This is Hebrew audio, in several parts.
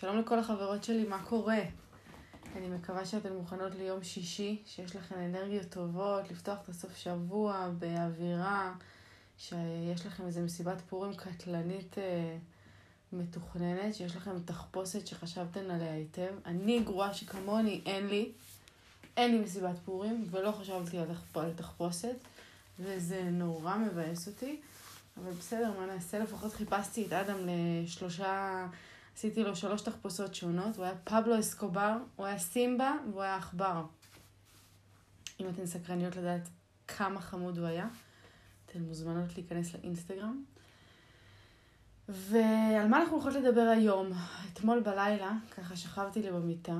שלום לכל החברות שלי, מה קורה? אני מקווה שאתן מוכנות ליום שישי, שיש לכן אנרגיות טובות, לפתוח את הסוף שבוע באווירה, שיש לכם איזה מסיבת פורים קטלנית אה, מתוכננת, שיש לכם תחפושת שחשבתן עליה היטב. אני גרועה שכמוני, אין לי. אין לי מסיבת פורים, ולא חשבתי על. על תחפושת, וזה נורא מבאס אותי. אבל בסדר, מה נעשה? לפחות חיפשתי את אדם לשלושה... עשיתי לו שלוש תחפושות שונות, הוא היה פבלו אסקובר, הוא היה סימבה והוא היה עכבר. אם אתן סקרניות לדעת כמה חמוד הוא היה, אתן מוזמנות להיכנס לאינסטגרם. ועל מה אנחנו הולכות לדבר היום? אתמול בלילה, ככה שכבתי לי במיטה,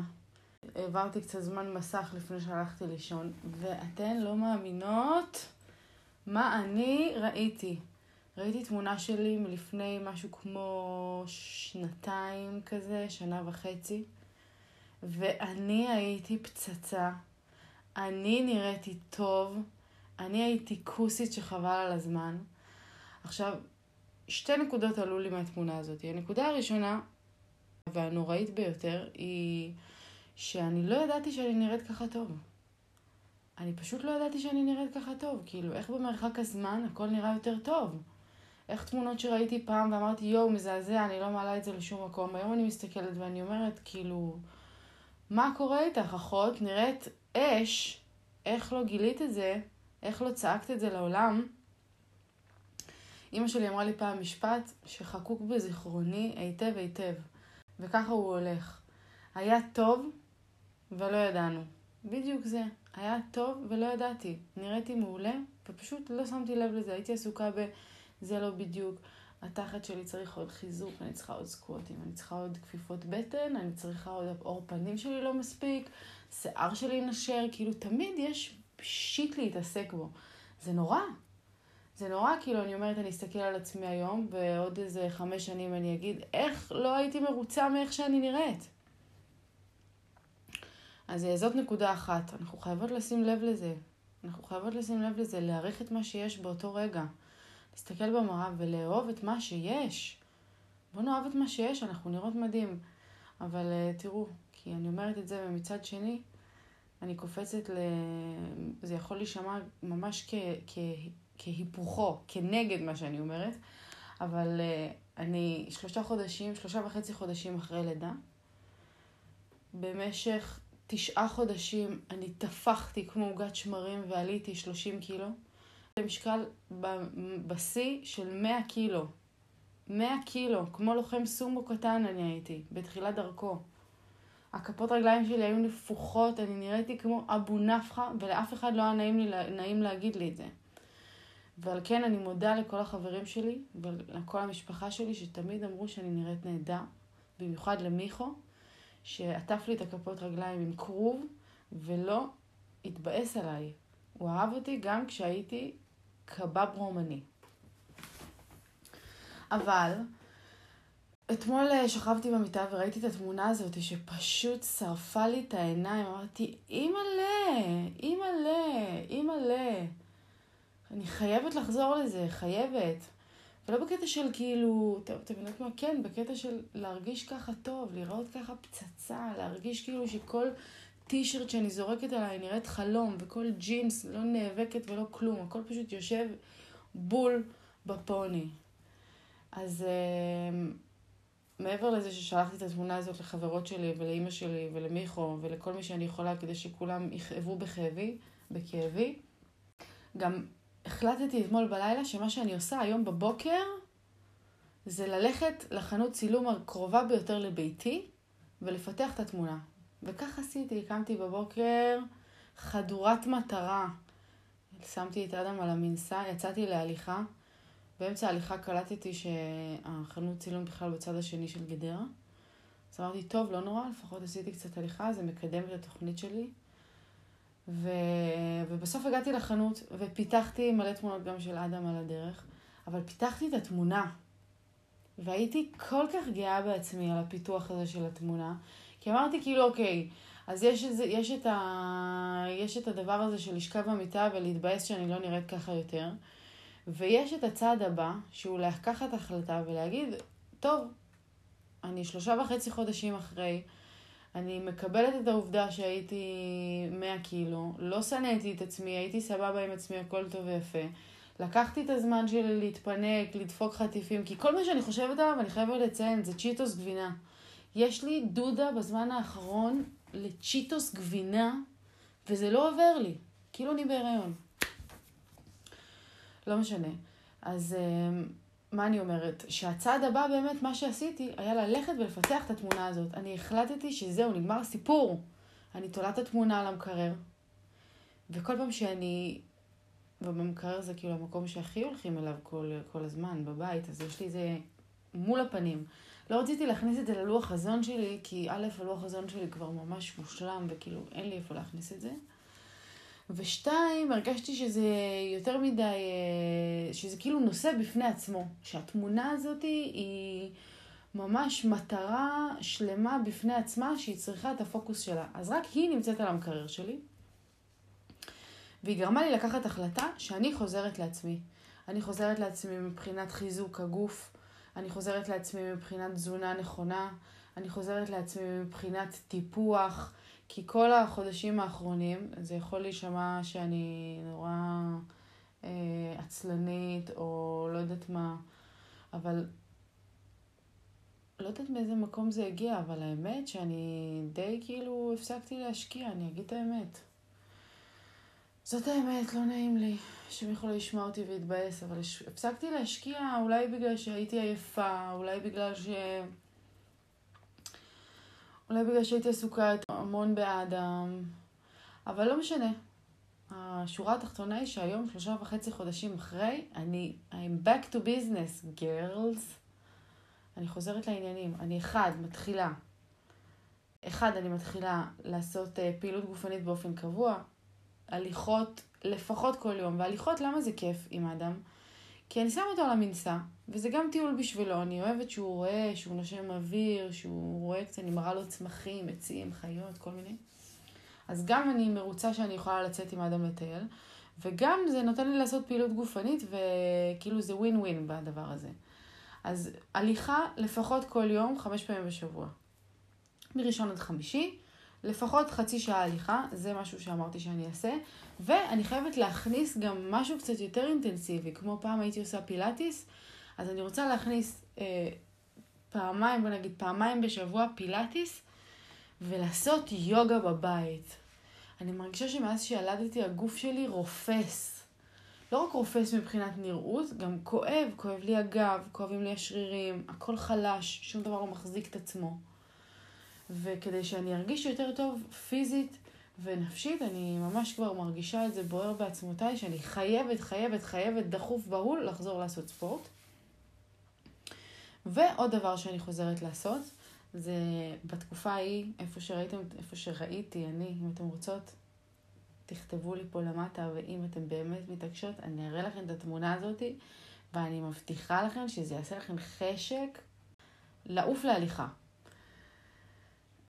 העברתי קצת זמן מסך לפני שהלכתי לישון, ואתן לא מאמינות מה אני ראיתי. ראיתי תמונה שלי מלפני משהו כמו שנתיים כזה, שנה וחצי, ואני הייתי פצצה. אני נראיתי טוב, אני הייתי כוסית שחבל על הזמן. עכשיו, שתי נקודות עלו לי מהתמונה הזאת. הנקודה הראשונה, והנוראית ביותר, היא שאני לא ידעתי שאני נראית ככה טוב. אני פשוט לא ידעתי שאני נראית ככה טוב. כאילו, איך במרחק הזמן הכל נראה יותר טוב? איך תמונות שראיתי פעם ואמרתי, יואו, מזעזע, אני לא מעלה את זה לשום מקום. היום אני מסתכלת ואני אומרת, כאילו, מה קורה איתך, אחות? נראית אש, איך לא גילית את זה? איך לא צעקת את זה לעולם? אימא שלי אמרה לי פעם משפט שחקוק בזיכרוני היטב היטב, וככה הוא הולך. היה טוב ולא ידענו. בדיוק זה. היה טוב ולא ידעתי. נראיתי מעולה, ופשוט לא שמתי לב לזה. הייתי עסוקה ב... זה לא בדיוק. התחת שלי צריך עוד חיזוק, אני צריכה עוד סקווטים, אני צריכה עוד כפיפות בטן, אני צריכה עוד עור פנים שלי לא מספיק, שיער שלי נשר, כאילו תמיד יש שיט להתעסק בו. זה נורא. זה נורא, כאילו, אני אומרת, אני אסתכל על עצמי היום, ועוד איזה חמש שנים אני אגיד, איך לא הייתי מרוצה מאיך שאני נראית? אז זאת נקודה אחת. אנחנו חייבות לשים לב לזה. אנחנו חייבות לשים לב לזה, להעריך את מה שיש באותו רגע. להסתכל במראה ולאהוב את מה שיש. בואו נאהב את מה שיש, אנחנו נראות מדהים. אבל uh, תראו, כי אני אומרת את זה, ומצד שני, אני קופצת ל... זה יכול להישמע ממש כ... כ... כהיפוכו, כנגד מה שאני אומרת, אבל uh, אני שלושה חודשים, שלושה וחצי חודשים אחרי לידה. במשך תשעה חודשים אני טפחתי כמו עוגת שמרים ועליתי 30 קילו. במשקל בשיא של 100 קילו. 100 קילו, כמו לוחם סומו קטן אני הייתי, בתחילת דרכו. הכפות רגליים שלי היו נפוחות, אני נראיתי כמו אבו נפחה, ולאף אחד לא היה נעים, לי, נעים להגיד לי את זה. ועל כן אני מודה לכל החברים שלי ולכל המשפחה שלי שתמיד אמרו שאני נראית נהדר, במיוחד למיכו, שעטף לי את הכפות רגליים עם כרוב ולא התבאס עליי. הוא אהב אותי גם כשהייתי קבב רומני. אבל אתמול אה, שכבתי במיטה וראיתי את התמונה הזאת שפשוט שרפה לי את העיניים. אמרתי, אימא'לה, אימא'לה, אימא'לה. אני חייבת לחזור לזה, חייבת. ולא בקטע של כאילו, אתם יודעות מה? כן, בקטע של להרגיש ככה טוב, לראות ככה פצצה, להרגיש כאילו שכל טישרט שאני זורקת עליי נראית חלום, וכל ג'ינס לא נאבקת ולא כלום, הכל פשוט יושב בול בפוני. אז uh, מעבר לזה ששלחתי את התמונה הזאת לחברות שלי ולאימא שלי ולמיכו ולכל מי שאני יכולה כדי שכולם יכאבו בכאבי, בכאבי, גם החלטתי אתמול בלילה שמה שאני עושה היום בבוקר זה ללכת לחנות צילום הקרובה ביותר לביתי ולפתח את התמונה. וכך עשיתי, קמתי בבוקר חדורת מטרה. שמתי את אדם על המנסה, יצאתי להליכה. באמצע ההליכה קלטתי שהחנות צילום בכלל בצד השני של גדרה. אז אמרתי, טוב, לא נורא, לפחות עשיתי קצת הליכה, זה מקדם את התוכנית שלי. ו... ובסוף הגעתי לחנות ופיתחתי מלא תמונות גם של אדם על הדרך, אבל פיתחתי את התמונה. והייתי כל כך גאה בעצמי על הפיתוח הזה של התמונה, כי אמרתי כאילו, אוקיי, אז יש, איזה, יש, את ה, יש את הדבר הזה של לשכב במיטה ולהתבאס שאני לא נראית ככה יותר, ויש את הצעד הבא, שהוא לקחת החלטה ולהגיד, טוב, אני שלושה וחצי חודשים אחרי, אני מקבלת את העובדה שהייתי 100 קילו, לא שנאתי את עצמי, הייתי סבבה עם עצמי, הכל טוב ויפה. לקחתי את הזמן שלי להתפנק, לדפוק חטיפים, כי כל מה שאני חושבת עליו, אני חייבת לציין, זה צ'יטוס גבינה. יש לי דודה בזמן האחרון לצ'יטוס גבינה, וזה לא עובר לי. כאילו אני בהיריון. לא משנה. אז אמ, מה אני אומרת? שהצעד הבא באמת, מה שעשיתי, היה ללכת ולפתח את התמונה הזאת. אני החלטתי שזהו, נגמר הסיפור. אני תולה את התמונה על המקרר, וכל פעם שאני... ובמקרר זה כאילו המקום שהכי הולכים אליו כל, כל הזמן, בבית, אז יש לי זה מול הפנים. לא רציתי להכניס את זה ללוח חזון שלי, כי א', הלוח חזון שלי כבר ממש מושלם, וכאילו אין לי איפה להכניס את זה. ושתיים, הרגשתי שזה יותר מדי, אה, שזה כאילו נושא בפני עצמו. שהתמונה הזאת היא ממש מטרה שלמה בפני עצמה, שהיא צריכה את הפוקוס שלה. אז רק היא נמצאת על המקרר שלי, והיא גרמה לי לקחת החלטה שאני חוזרת לעצמי. אני חוזרת לעצמי מבחינת חיזוק הגוף, אני חוזרת לעצמי מבחינת תזונה נכונה, אני חוזרת לעצמי מבחינת טיפוח, כי כל החודשים האחרונים, זה יכול להישמע שאני נורא אה, עצלנית, או לא יודעת מה, אבל לא יודעת מאיזה מקום זה הגיע, אבל האמת שאני די כאילו הפסקתי להשקיע, אני אגיד את האמת. זאת האמת, לא נעים לי שהם יכולים לשמוע אותי ולהתבאס, אבל הפסקתי להשקיע אולי בגלל שהייתי עייפה, אולי בגלל ש... אולי בגלל שהייתי עסוקה המון באדם, אבל לא משנה. השורה התחתונה היא שהיום, שלושה וחצי חודשים אחרי, אני, I'm back to business, girls. אני חוזרת לעניינים. אני אחד, מתחילה. אחד, אני מתחילה לעשות uh, פעילות גופנית באופן קבוע. הליכות לפחות כל יום. והליכות, למה זה כיף עם אדם? כי אני שמה אותו על המנסה, וזה גם טיול בשבילו, אני אוהבת שהוא רואה, שהוא נושם אוויר, שהוא רואה קצת, אני מראה לו צמחים, עצים, חיות, כל מיני. אז גם אני מרוצה שאני יכולה לצאת עם האדם לטייל, וגם זה נותן לי לעשות פעילות גופנית, וכאילו זה ווין ווין בדבר הזה. אז הליכה לפחות כל יום, חמש פעמים בשבוע. מראשון עד חמישי, לפחות חצי שעה הליכה, זה משהו שאמרתי שאני אעשה. ואני חייבת להכניס גם משהו קצת יותר אינטנסיבי, כמו פעם הייתי עושה פילאטיס, אז אני רוצה להכניס אה, פעמיים, בוא נגיד פעמיים בשבוע פילאטיס, ולעשות יוגה בבית. אני מרגישה שמאז שילדתי הגוף שלי רופס. לא רק רופס מבחינת נראות, גם כואב, כואב לי הגב, כואבים לי השרירים, הכל חלש, שום דבר לא מחזיק את עצמו. וכדי שאני ארגיש יותר טוב פיזית ונפשית, אני ממש כבר מרגישה את זה בוער בעצמותיי, שאני חייבת, חייבת, חייבת, דחוף בהול לחזור לעשות ספורט. ועוד דבר שאני חוזרת לעשות, זה בתקופה ההיא, איפה שראיתם, איפה שראיתי אני, אם אתם רוצות, תכתבו לי פה למטה, ואם אתם באמת מתעקשות, אני אראה לכם את התמונה הזאתי, ואני מבטיחה לכם שזה יעשה לכם חשק לעוף להליכה.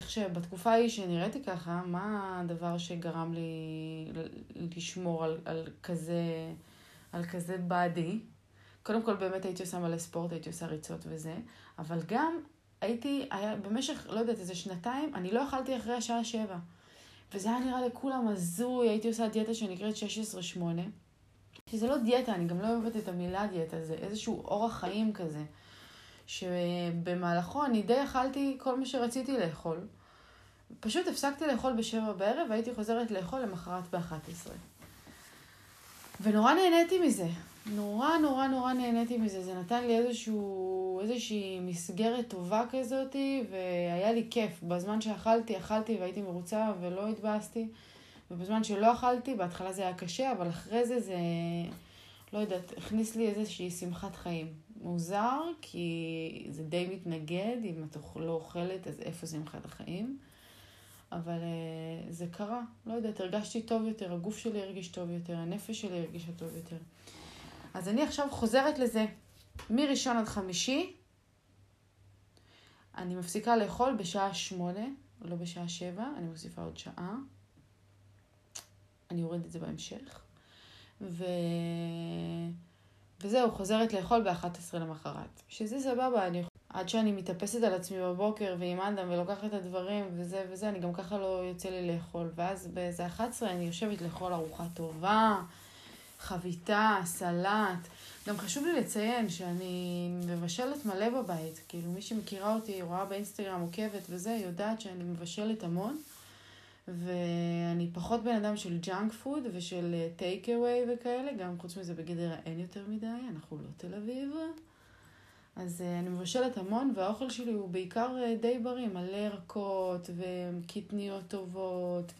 שבתקופה ההיא שנראיתי ככה, מה הדבר שגרם לי לשמור על, על כזה, על כזה באדי? קודם כל באמת הייתי עושה מלא ספורט, הייתי עושה ריצות וזה, אבל גם הייתי, היה, במשך, לא יודעת, איזה שנתיים, אני לא אכלתי אחרי השעה שבע. וזה היה נראה לכולם הזוי, הייתי עושה דיאטה שנקראת 16-8. שזה לא דיאטה, אני גם לא אוהבת את המילה דיאטה, זה איזשהו אורח חיים כזה. שבמהלכו אני די אכלתי כל מה שרציתי לאכול. פשוט הפסקתי לאכול בשבע בערב והייתי חוזרת לאכול למחרת ב-11. ונורא נהניתי מזה. נורא נורא נורא נהניתי מזה. זה נתן לי איזשהו, איזושהי מסגרת טובה כזאתי, והיה לי כיף. בזמן שאכלתי, אכלתי והייתי מרוצה ולא התבאסתי. ובזמן שלא אכלתי, בהתחלה זה היה קשה, אבל אחרי זה זה, לא יודעת, הכניס לי איזושהי שמחת חיים. מוזר, כי זה די מתנגד, אם את לא אוכלת, אז איפה שמחת החיים? אבל uh, זה קרה, לא יודעת, הרגשתי טוב יותר, הגוף שלי הרגיש טוב יותר, הנפש שלי הרגישה טוב יותר. אז אני עכשיו חוזרת לזה, מראשון עד חמישי, אני מפסיקה לאכול בשעה שמונה, לא בשעה שבע, אני מוסיפה עוד שעה. אני אוריד את זה בהמשך. ו... וזהו, חוזרת לאכול ב-11 למחרת. שזה סבבה, אני עד שאני מתאפסת על עצמי בבוקר ועם אדם ולוקחת את הדברים וזה וזה, אני גם ככה לא יוצא לי לאכול. ואז באיזה 11 אני יושבת לאכול ארוחה טובה, חביתה, סלט. גם חשוב לי לציין שאני מבשלת מלא בבית. כאילו, מי שמכירה אותי, רואה באינסטגרם, עוקבת וזה, יודעת שאני מבשלת המון. ואני פחות בן אדם של ג'אנק פוד ושל טייק אווי וכאלה, גם חוץ מזה בגדר אין יותר מדי, אנחנו לא תל אביב. אז אה, אני מבשלת המון, והאוכל שלי הוא בעיקר אה, די בריא, מלא ירקות וקטניות טובות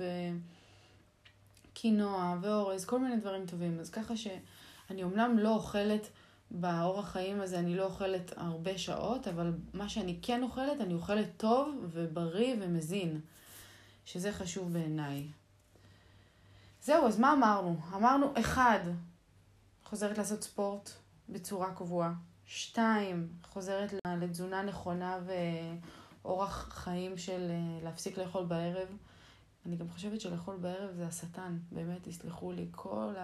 וקינוע ואורז, כל מיני דברים טובים. אז ככה שאני אומנם לא אוכלת באורח חיים הזה, אני לא אוכלת הרבה שעות, אבל מה שאני כן אוכלת, אני אוכלת טוב ובריא ומזין, שזה חשוב בעיניי. זהו, אז מה אמרנו? אמרנו, אחד, חוזרת לעשות ספורט בצורה קבועה. שתיים, חוזרת לתזונה נכונה ואורח חיים של אה, להפסיק לאכול בערב. אני גם חושבת שלאכול בערב זה השטן, באמת, תסלחו לי. כל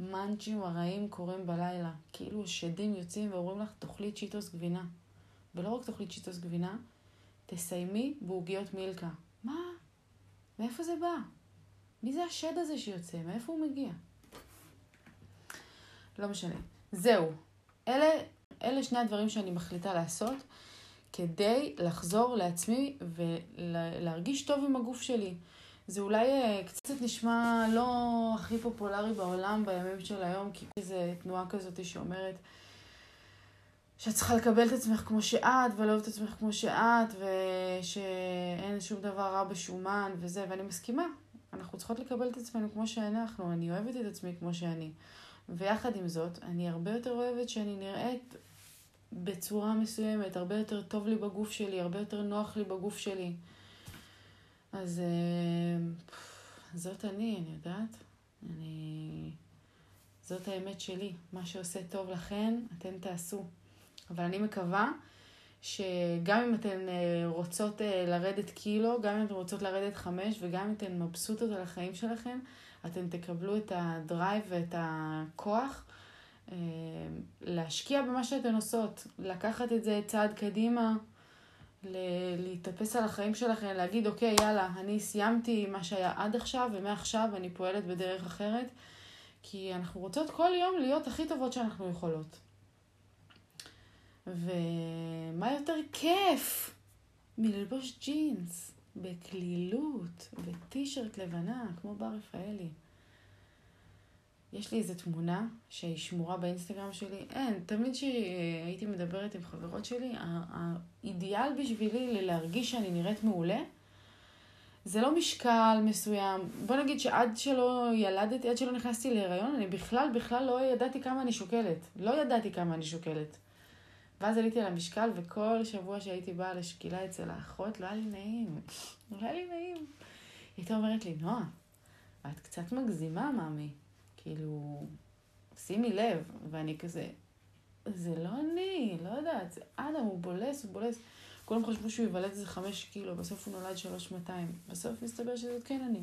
המאנצ'ים הרעים קורים בלילה. כאילו שדים יוצאים ואומרים לך, תאכלי צ'יטוס גבינה. ולא רק תאכלי צ'יטוס גבינה, תסיימי בעוגיות מילקה. מה? מאיפה זה בא? מי זה השד הזה שיוצא? מאיפה הוא מגיע? לא משנה. זהו. אלה אלה שני הדברים שאני מחליטה לעשות כדי לחזור לעצמי ולהרגיש טוב עם הגוף שלי. זה אולי אה, קצת נשמע לא הכי פופולרי בעולם בימים של היום, כי זו תנועה כזאת שאומרת שאת צריכה לקבל את עצמך כמו שאת, ולאהוב את עצמך כמו שאת, ושאין שום דבר רע בשומן וזה, ואני מסכימה. אנחנו צריכות לקבל את עצמנו כמו שאנחנו, אני אוהבת את עצמי כמו שאני. ויחד עם זאת, אני הרבה יותר אוהבת שאני נראית בצורה מסוימת, הרבה יותר טוב לי בגוף שלי, הרבה יותר נוח לי בגוף שלי. אז אה, זאת אני, אני יודעת. אני... זאת האמת שלי. מה שעושה טוב לכן, אתן תעשו. אבל אני מקווה שגם אם אתן אה, רוצות אה, לרדת קילו, גם אם אתן רוצות לרדת חמש, וגם אם אתן מבסוטות על החיים שלכן, אתן תקבלו את הדרייב ואת הכוח אה, להשקיע במה שאתן עושות, לקחת את זה צעד קדימה, להתאפס על החיים שלכם, להגיד, אוקיי, יאללה, אני סיימתי מה שהיה עד עכשיו, ומעכשיו אני פועלת בדרך אחרת, כי אנחנו רוצות כל יום להיות הכי טובות שאנחנו יכולות. ומה יותר כיף מללבוש ג'ינס בקלילות, וטישרט לבנה, כמו בר רפאלי. יש לי איזו תמונה שהיא שמורה באינסטגרם שלי. אין, תמיד כשהייתי מדברת עם חברות שלי, האידיאל בשבילי להרגיש שאני נראית מעולה, זה לא משקל מסוים. בוא נגיד שעד שלא ילדתי, עד שלא נכנסתי להיריון, אני בכלל, בכלל לא ידעתי כמה אני שוקלת. לא ידעתי כמה אני שוקלת. ואז עליתי על המשקל, וכל שבוע שהייתי באה לשקילה אצל האחות, לא היה לי נעים. לא היה לי נעים. היא הייתה אומרת לי, נועה, את קצת מגזימה, מאמי. כאילו, שימי לב, ואני כזה, זה לא אני, לא יודעת, אדם, הוא בולס, הוא בולס. כולם חשבו שהוא יוולד איזה חמש קילו, בסוף הוא נולד שלוש מאתיים. בסוף מסתבר שזאת כן אני.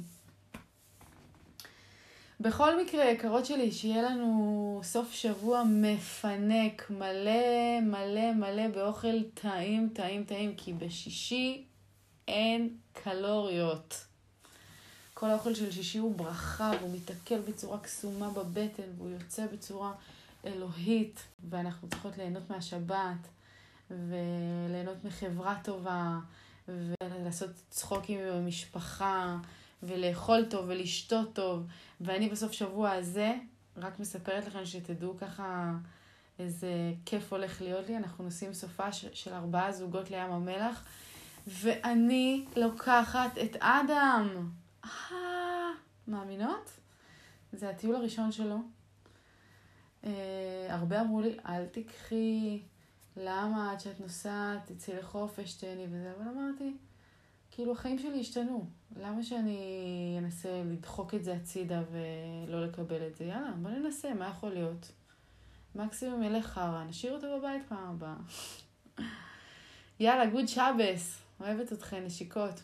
בכל מקרה, יקרות שלי, שיהיה לנו סוף שבוע מפנק, מלא מלא מלא באוכל טעים, טעים, טעים, כי בשישי אין קלוריות. כל האוכל של שישי הוא ברכה, והוא מתעכל בצורה קסומה בבטן, והוא יוצא בצורה אלוהית, ואנחנו צריכות ליהנות מהשבת, וליהנות מחברה טובה, ולעשות צחוקים עם המשפחה, ולאכול טוב ולשתות טוב. ואני בסוף שבוע הזה רק מספרת לכם שתדעו ככה איזה כיף הולך להיות לי. אנחנו נוסעים סופה של ארבעה זוגות לים המלח, ואני לוקחת את אדם. אה, מאמינות? זה הטיול הראשון שלו. אה, הרבה אמרו לי, אל תיקחי, למה עד שאת נוסעת, תצאי לחופש, תהני וזה, אבל אמרתי, כאילו החיים שלי השתנו. למה שאני אנסה לדחוק את זה הצידה ולא לקבל את זה? יאללה, בוא ננסה, מה יכול להיות? מקסימום ילך חרא, נשאיר אותו בבית פעם הבאה. יאללה, גוד שבס. אוהבת אתכן, נשיקות.